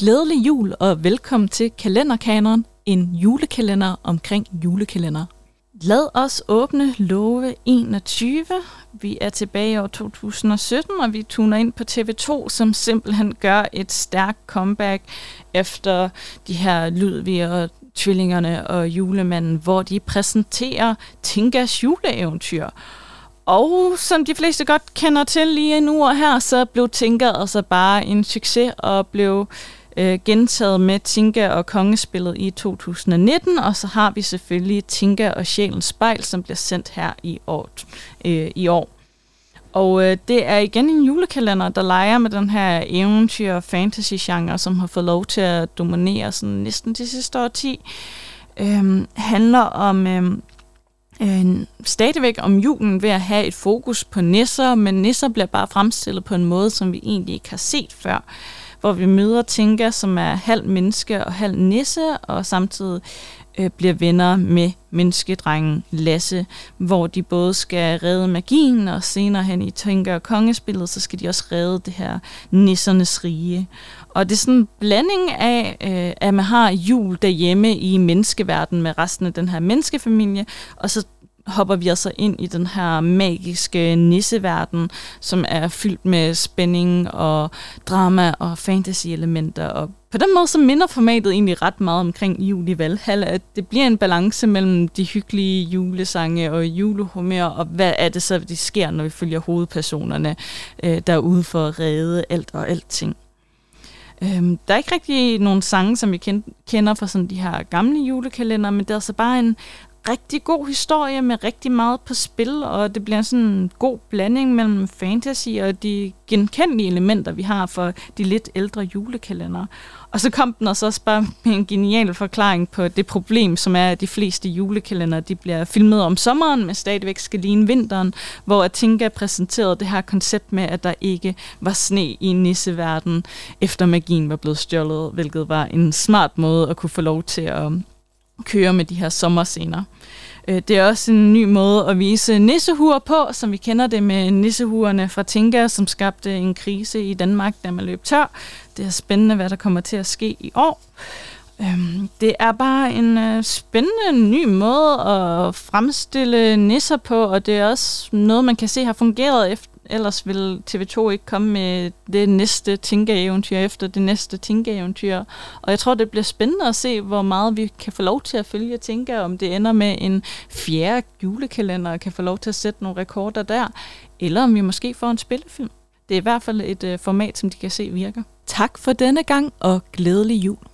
Glædelig jul og velkommen til Kalenderkaneren, en julekalender omkring julekalender. Lad os åbne love 21. Vi er tilbage i år 2017, og vi tuner ind på TV2, som simpelthen gør et stærkt comeback efter de her Ludvig og tvillingerne og julemanden, hvor de præsenterer Tinkas juleeventyr. Og som de fleste godt kender til lige nu og her, så blev Tinka altså bare en succes og blev øh, Øh, gentaget med Tinka og Kongespillet i 2019, og så har vi selvfølgelig Tinka og Sjælens Spejl, som bliver sendt her i år. Øh, i år. Og øh, det er igen en julekalender, der leger med den her eventyr- og fantasy-genre, som har fået lov til at dominere sådan næsten de sidste årti. Øh, handler om... Øh, øh, stadigvæk om julen ved at have et fokus på nisser, men nisser bliver bare fremstillet på en måde, som vi egentlig ikke har set før hvor vi møder Tinka, som er halv menneske og halv nisse, og samtidig øh, bliver venner med menneskedrengen Lasse, hvor de både skal redde magien, og senere hen i Tinka og Kongespillet, så skal de også redde det her nissernes rige. Og det er sådan en blanding af, øh, at man har jul derhjemme i menneskeverdenen med resten af den her menneskefamilie, og så hopper vi altså ind i den her magiske nisseverden, som er fyldt med spænding og drama og fantasy-elementer. Og på den måde så minder formatet egentlig ret meget omkring jul i Valhalla, at det bliver en balance mellem de hyggelige julesange og julehumør, og hvad er det så, det sker, når vi følger hovedpersonerne, øh, der for at redde alt og alting. Øhm, der er ikke rigtig nogen sange, som vi kender fra sådan de her gamle julekalender, men det er altså bare en rigtig god historie med rigtig meget på spil, og det bliver sådan en god blanding mellem fantasy og de genkendelige elementer, vi har for de lidt ældre julekalender. Og så kom den også, også bare med en genial forklaring på det problem, som er, at de fleste julekalender de bliver filmet om sommeren, men stadigvæk skal ligne vinteren, hvor Atinka præsenterede det her koncept med, at der ikke var sne i nisseverden, efter magien var blevet stjålet, hvilket var en smart måde at kunne få lov til at kører med de her sommerscener. Øh, det er også en ny måde at vise nissehuer på, som vi kender det med nissehuerne fra Tinka, som skabte en krise i Danmark, da man løb tør. Det er spændende, hvad der kommer til at ske i år. Øhm, det er bare en øh, spændende ny måde at fremstille nisser på, og det er også noget, man kan se har fungeret efter ellers vil TV2 ikke komme med det næste Tinka-eventyr efter det næste Tinka-eventyr. Og jeg tror, det bliver spændende at se, hvor meget vi kan få lov til at følge Tinka, om det ender med en fjerde julekalender og kan få lov til at sætte nogle rekorder der, eller om vi måske får en spillefilm. Det er i hvert fald et øh, format, som de kan se virker. Tak for denne gang, og glædelig jul.